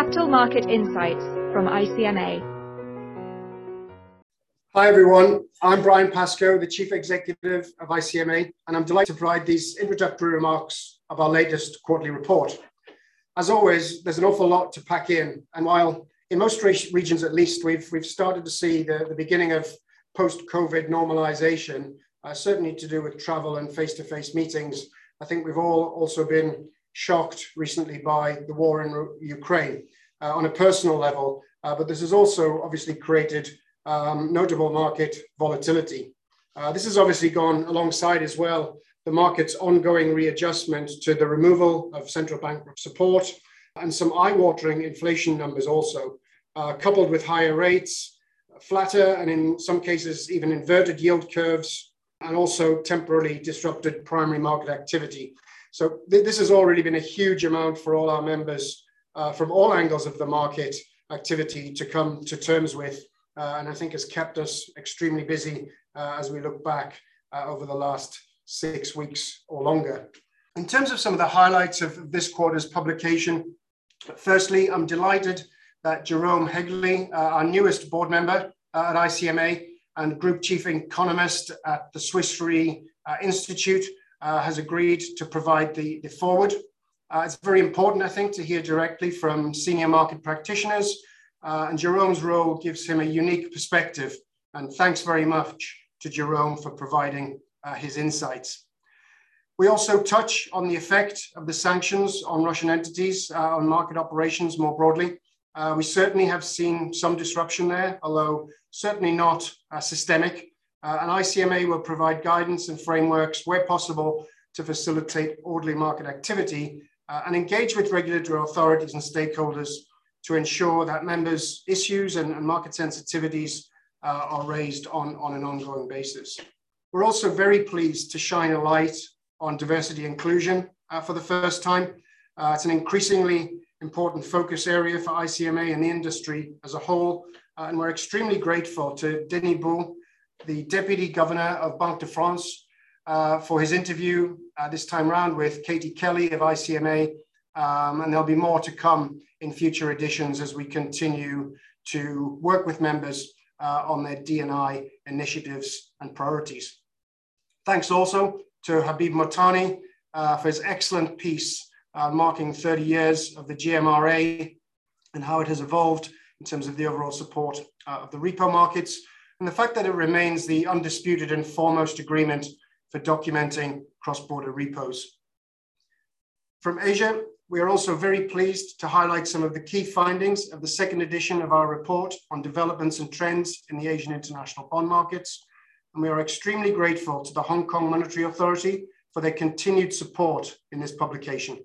Capital Market Insights from ICMA. Hi everyone, I'm Brian Pascoe, the Chief Executive of ICMA, and I'm delighted to provide these introductory remarks of our latest quarterly report. As always, there's an awful lot to pack in, and while in most regions at least, we've, we've started to see the, the beginning of post-COVID normalization, uh, certainly to do with travel and face-to-face meetings. I think we've all also been shocked recently by the war in Ukraine uh, on a personal level, uh, but this has also obviously created um, notable market volatility. Uh, this has obviously gone alongside as well the market's ongoing readjustment to the removal of central bank support and some eye-watering inflation numbers also, uh, coupled with higher rates, flatter and in some cases even inverted yield curves, and also temporarily disrupted primary market activity. So th- this has already been a huge amount for all our members uh, from all angles of the market activity to come to terms with uh, and I think has kept us extremely busy uh, as we look back uh, over the last six weeks or longer. In terms of some of the highlights of this quarter's publication, firstly, I'm delighted that Jerome Haegeli, our newest board member at ICMA and Group Chief Economist at the Swiss Re Institute, has agreed to provide the, the foreword. it's very important, I think, to hear directly from senior market practitioners uh, and Jerome's role gives him a unique perspective. And thanks very much to Jerome for providing uh, his insights. We also touch on the effect of the sanctions on Russian entities uh, on market operations more broadly. Uh, we certainly have seen some disruption there, although certainly not uh, systemic. Uh, and ICMA will provide guidance and frameworks where possible to facilitate orderly market activity and engage with regulatory authorities and stakeholders to ensure that members' issues and, and market sensitivities uh, are raised on, on an ongoing basis. We're also very pleased to shine a light on diversity inclusion uh, for the first time. Uh, it's an increasingly important focus area for ICMA and the industry as a whole. Uh, and we're extremely grateful to Denis Beau, the Deputy Governor of Banque de France, uh, for his interview uh, this time around with Katie Kelly of ICMA um, and there'll be more to come in future editions as we continue to work with members uh, on their D&I initiatives and priorities. Thanks also to Habib Motani uh, for his excellent piece uh, marking 30 years of the GMRA and how it has evolved in terms of the overall support uh, of the repo markets and the fact that it remains the undisputed and foremost agreement for documenting cross-border repos. From Asia, we are also very pleased to highlight some of the key findings of the second edition of our report on developments and trends in the Asian international bond markets. And we are extremely grateful to the Hong Kong Monetary Authority for their continued support in this publication.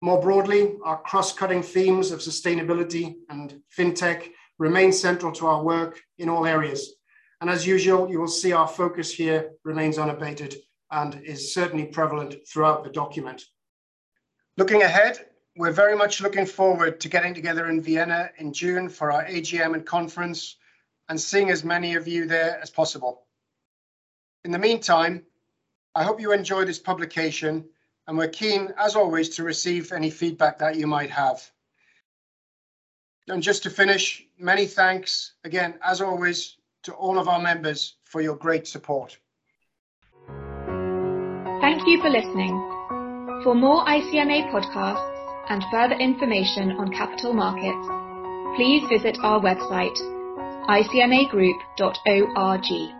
More broadly, our cross-cutting themes of sustainability and fintech remain central to our work in all areas. And as usual, you will see our focus here remains unabated and is certainly prevalent throughout the document. Looking ahead, we're very much looking forward to getting together in Vienna in June for our AGM and conference and seeing as many of you there as possible. In the meantime, I hope you enjoy this publication and we're keen, as always, to receive any feedback that you might have. And just to finish, many thanks again, as always, to all of our members for your great support. Thank you for listening. For more ICMA podcasts and further information on capital markets, please visit our website icmagroup.org.